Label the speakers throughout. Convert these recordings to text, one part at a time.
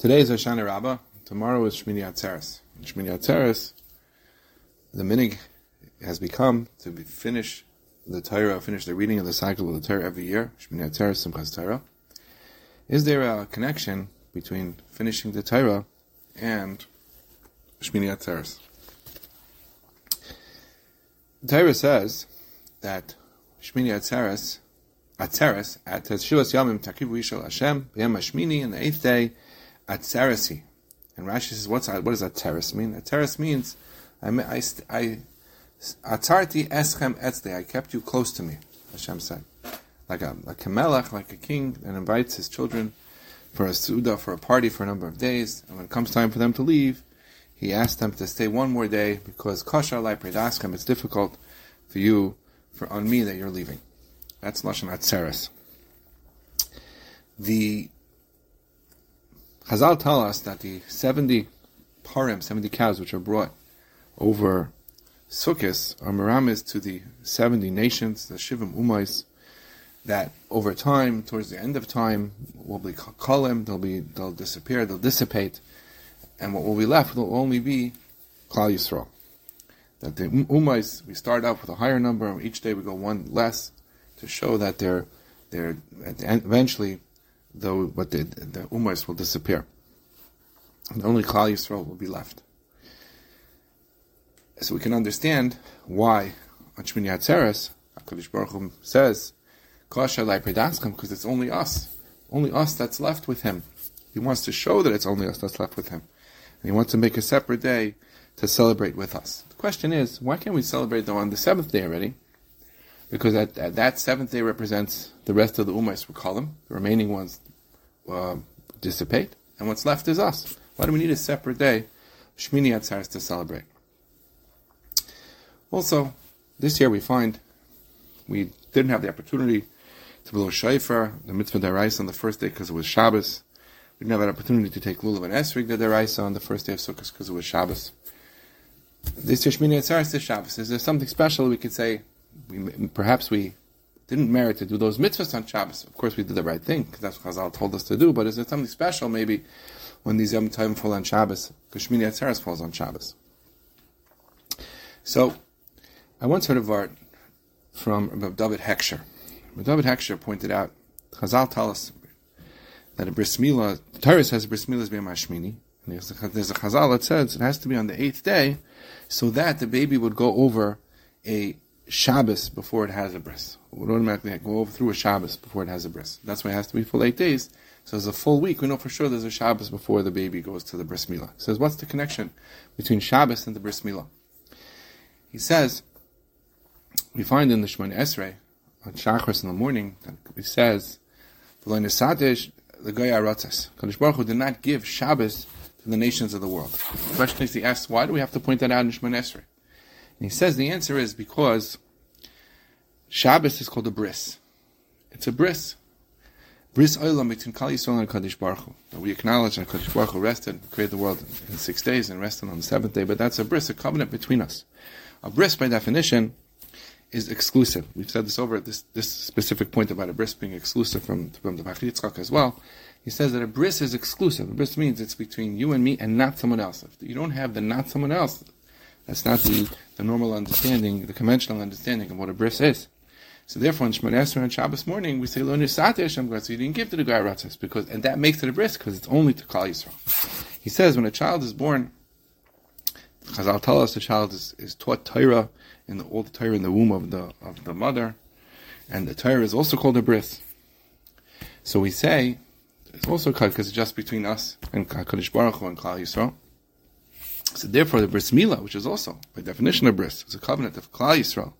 Speaker 1: Today is Hoshana Rabbah. Tomorrow is Shmini Atzeres. Shmini Atzeres, the minhag has become to be finish the Torah, finish the reading of the cycle of the Torah every year. Shmini Atzeres, Simchas Torah. Is there a connection between finishing the Torah and Shmini Atzeres? The Torah says that Shmini Atzeres, Atzeres, at Shivas Yamim Takivu Yishal Hashem, B'yam Hashmini, and the eighth day, Atzeresi. And Rashi says, what's, what does Atzeres mean? Atzeres means, I, I, I Atzarti eschem etzde, I kept you close to me, Hashem said. Like a, like a melech, like a king, and invites his children for a suda, for a party for a number of days. And when it comes time for them to leave, he asked them to stay one more day because kosher lai predaskem, it's difficult for you, for on me that you're leaving. That's Lashon Atzeres. The Chazal tell us that the 70 parim, 70 cows which are brought over Sukkot are miramis to the 70 nations, the Shivim Umais, that over time, towards the end of time, will be kalim, they'll be, they'll disappear, they'll dissipate, and what will be left will only be Klal Yisrael. That the Umais, we start off with a higher number, and each day we go one less, to show that they're, they're eventually, though, what the, the Umais will disappear. And only Klal Yisrael will be left. So we can understand why on Shmini Atzeres, HaKadosh Baruch Hu says, because it's only us. Only us that's left with him. He wants to show that it's only us that's left with him. And he wants to make a separate day to celebrate with us. The question is, why can't we celebrate though on the seventh day already? Because at, at that seventh day represents the rest of the Umais we call them. The remaining ones uh, dissipate. And what's left is us. Why do we need a separate day, Shmini Atzeres, to celebrate? Also, this year we find we didn't have the opportunity to blow shofar, the mitzvah deraisa on the first day because it was Shabbos. We didn't have an opportunity to take lulav and esrig the deraisa on the first day of Sukkot because it was Shabbos. This year Shmini Atzeres is Shabbos. Is there something special we could say? We, perhaps we didn't merit to do those mitzvahs on Shabbos. Of course, we did the right thing because that's what Chazal told us to do. But is there something special maybe when these Yom Tovim fall on Shabbos? Because Shmini Atzeres falls on Shabbos. So I once heard a vart from David Hecksher. Rabbi David Hecksher pointed out, Chazal tell us that a bris milah, the Torah says bris milah is b'yam There's a, there's a Chazal that says it has to be on the eighth day, so that the baby would go over a Shabbos before it has a bris. It would automatically go through a Shabbos before it has a bris. That's why it has to be full eight days. So as a full week, we know for sure there's a Shabbos before the baby goes to the bris milah. He says, what's the connection between Shabbos and the bris milah? He says, we find in the Shemon Esrei, on Shachris in the morning, that it says, the Goya Ratzas. Kadosh Baruch Hu did not give Shabbos to the nations of the world. The question is, he asks, why do we have to point that out in Shemon Esrei? And he says the answer is because Shabbos is called a bris. It's a bris. Bris oilam between Klal Yisrael and Kadosh Baruch Hu. We acknowledge that Kadosh Baruch Hu rested, created the world in six days and rested on the seventh day, but that's a bris, a covenant between us. A bris, by definition, is exclusive. We've said this over this this specific point about a bris being exclusive from from the Pachad Yitzchak as well. He says that a bris is exclusive. A bris means it's between you and me and not someone else. If you don't have the not someone else, that's not the, the normal understanding, the conventional understanding of what a bris is. So therefore, on Shemon Esrei and Shabbos morning, we say Lo Nisate Hashem So you didn't give to the guy Ratzas because, and that makes it a bris because it's only to Klal Yisrael. He says when a child is born, Chazal tell us the child is, is taught Torah in the, old Torah in the womb of the of the mother, and the Torah is also called a bris. So we say it's also called because it's just between us and Kadosh Baruch Hu and Klal Yisrael. So therefore, the bris milah, which is also by definition a bris, is a covenant of Klal Yisrael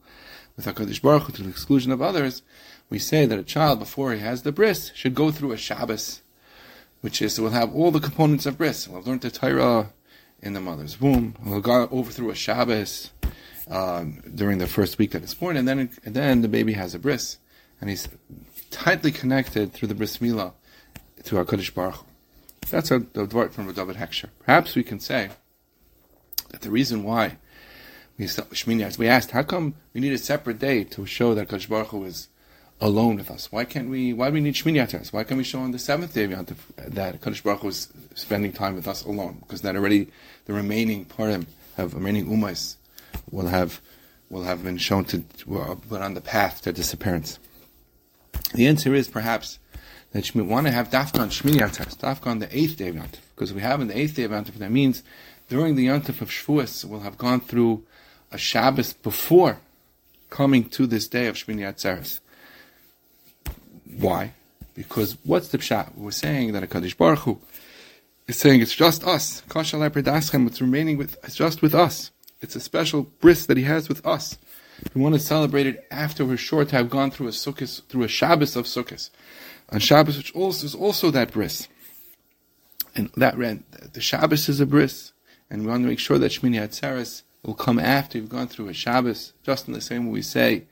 Speaker 1: with Hakadosh Baruch Hu to the exclusion of others. We say that a child before he has the bris should go through a Shabbos, which is will have all the components of bris. We'll learn the Torah in the mother's womb. We'll go over through a Shabbos um, during the first week that it's born, and then and then the baby has a bris, and he's tightly connected through the bris milah to Hakadosh Baruch. Hu. That's a, the word from David Hecksher. Perhaps we can say that the reason why we we asked, how come we need a separate day to show that Hakadosh Baruch Hu is alone with us? Why can't we? Why do we need Shmini Atzeres? Why can't we show on the seventh day of that Kadosh Baruch Hu is spending time with us alone? Because then already the remaining parim have remaining umas will have will have been shown to put on the path to disappearance. The answer is perhaps that we want to have Dafka on Shmini Atzeres, Dafka on the eighth day of Yontif, because we have in the eighth day of Yontif. That means during the Yontif of Shavuos, we'll have gone through a Shabbos before coming to this day of Shmini Atzeres. Why? Because what's the pshat? We're saying that a Kaddish Baruch Hu is saying it's just us. What's remaining with it's just with us. It's a special bris that he has with us. We want to celebrate it after we're sure to have gone through a sukkah, through a Shabbos of sukkahs, a Shabbos which also is also that bris. And that the Shabbos is a bris, and we want to make sure that Shmini Atzeres will come after you've gone through a Shabbos, just in the same way we say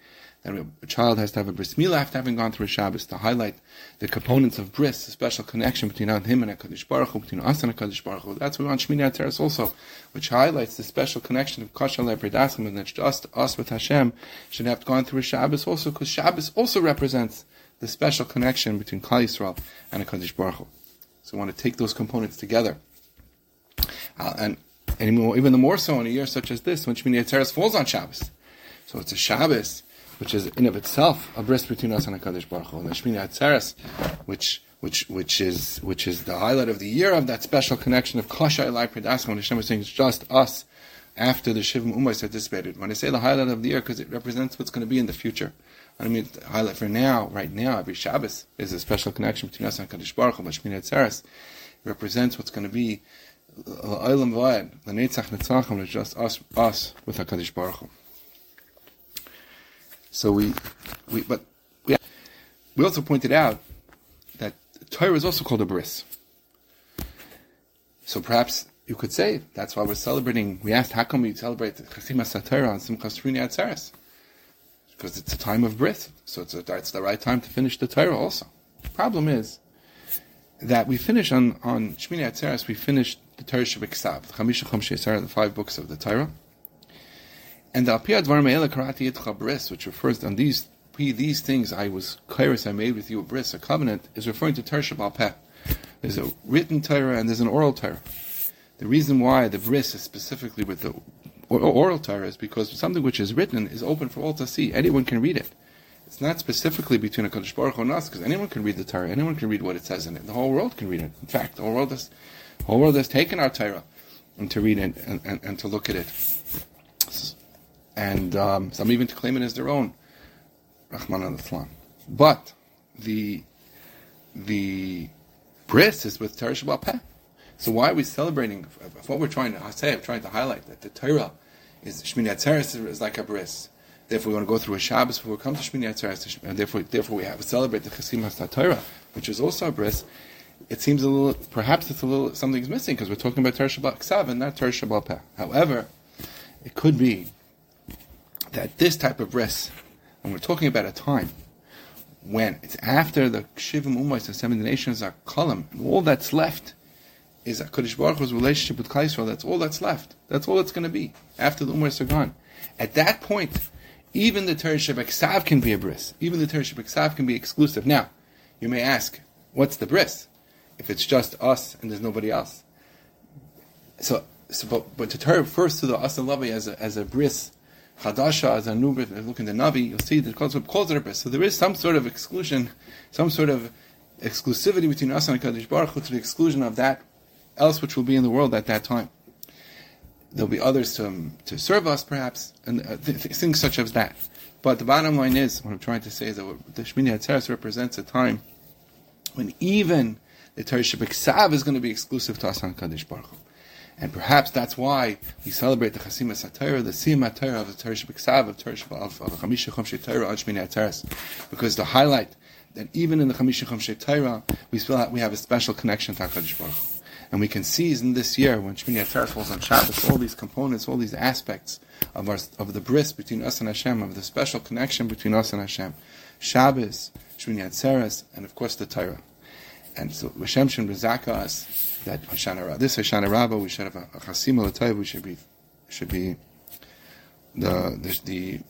Speaker 1: that a child has to have a bris milah after having gone through a Shabbos to highlight the components of bris, the special connection between him and HaKadosh Baruch Hu, between us and HaKadosh Baruch Hu. That's what we want Shmini Atzeres also, which highlights the special connection of Kosher Lepredasim, and that's just us with Hashem should have gone through a Shabbos also, because Shabbos also represents the special connection between Klal Yisrael and HaKadosh Baruch Hu. So we want to take those components together. Uh, and and even the more so in a year such as this, when Shmini Atzeres falls on Shabbos. So it's a Shabbos, which is in of itself a bris between us and Hakadosh Baruch Hu, and the Shmini Atzeres, which which which is which is the highlight of the year of that special connection of Kasha Elai Predas, when Hashem was saying it's just us after the Shivim Umas had dissipated. When I say the highlight of the year, because it represents what's going to be in the future. I mean, the highlight for now, right now, every Shabbos is a special connection between us and Hakadosh Baruch Hu, but Shmini Atzeres represents what's going to be Olam Vayed, the Netzach Netzachim is just us, us with Hakadosh Baruch Hu. So we, we, but we, we also pointed out that Torah is also called a bris. So perhaps you could say that's why we're celebrating. We asked, how come we celebrate Chasimas Torah on Simchas Shmini Atzeres? Because it's a time of bris, so it's, a, it's the right time to finish the Torah also. Problem is that we finish on on Shmini Atzeres. We finished the Torah Shabbat the Chamisha Chom the five books of the Torah, and the Apiyad Varmeela Karati Bris, which refers on these these things I was kairos I made with you a bris a covenant is referring to Torah Shabbat. There's a written Torah and there's an oral Torah. The reason why the bris is specifically with the oral Torah is because something which is written is open for all to see. Anyone can read it. It's not specifically between a Kaddish Baruch Hu and us, because anyone can read the Torah, anyone can read what it says in it. The whole world can read it. In fact, the whole world the whole world has taken our Torah and to read it and, and, and to look at it. And um, some even to claim it as their own. Rahman al But the the bris is with Torah Shabbat Peh. So why are we celebrating? What we're trying to say, I'm trying to highlight that the Torah is Shmini Atzeres is like a bris. Therefore, we want to go through a Shabbos before we come to Shmini Atzeres, and therefore, therefore we have to celebrate the Chasim Torah, which is also a bris. It seems a little, perhaps it's a little something's missing because we're talking about Shabbat Ksav and not Shabbat Peh. However, it could be that this type of bris, and we're talking about a time when it's after the Shivim Umayis, the seven nations are column, and all that's left is a Kaddish Baruch Hu's relationship with Klal That's all that's left. That's all it's going to be after the Umayis are gone. At that point, even the Torah Shabbat can be a bris. Even the Torah Shabbat can be exclusive. Now, you may ask, what's the bris? If it's just us and there's nobody else. So, so but, but to Torah refers to the us and as a, as a bris, Hadasha, as a new bris. Look in the Navi, you'll see that it calls, it bris. So there is some sort of exclusion, some sort of exclusivity between us and Kaddish Baruch Hu to the exclusion of that else which will be in the world at that time there'll be others to, to serve us, perhaps, and uh, th- th- things such as that. But the bottom line is, what I'm trying to say is that the Shmini Atzeres represents a time when even the Torah Shabbat is going to be exclusive to us on Kaddish Baruch. And perhaps that's why we celebrate the Chasim Satira, the Siyam Torah of the Torah Shabbat of Torah of, of Chamisha Chomshe Torah on Shmini Atzeres, because to highlight that even in the Chamisha Chomshe Torah, we still have, we have a special connection to Hakadosh Baruch. And we can see in this year, when Shmini Atzeres falls on Shabbos, all these components, all these aspects of our, of the bris between us and Hashem, of the special connection between us and Hashem. Shabbos, Shmini Atzeres, and of course the Torah. And so Hashem should rezaka us that Hoshana this Hoshana Rabbah, we should have a, a Chasim we should be, should be the, the, the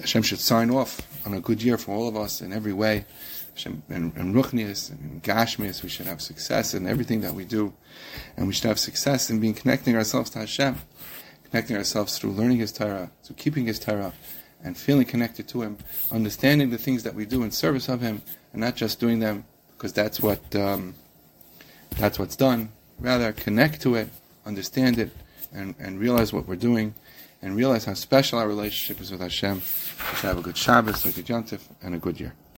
Speaker 1: Hashem should sign off on a good year for all of us in every way. Hashem, and, and Ruchnias we should have success in everything that we do. And we should have success in being connecting ourselves to Hashem, connecting ourselves through learning His Torah, through keeping His Torah, and feeling connected to Him, understanding the things that we do in service of Him, and not just doing them because that's what um, that's what's done. Rather, connect to it, understand it, and, and realize what we're doing, and realize how special our relationship is with Hashem. Let's have a good Shabbos, a good Yontif, and a good year.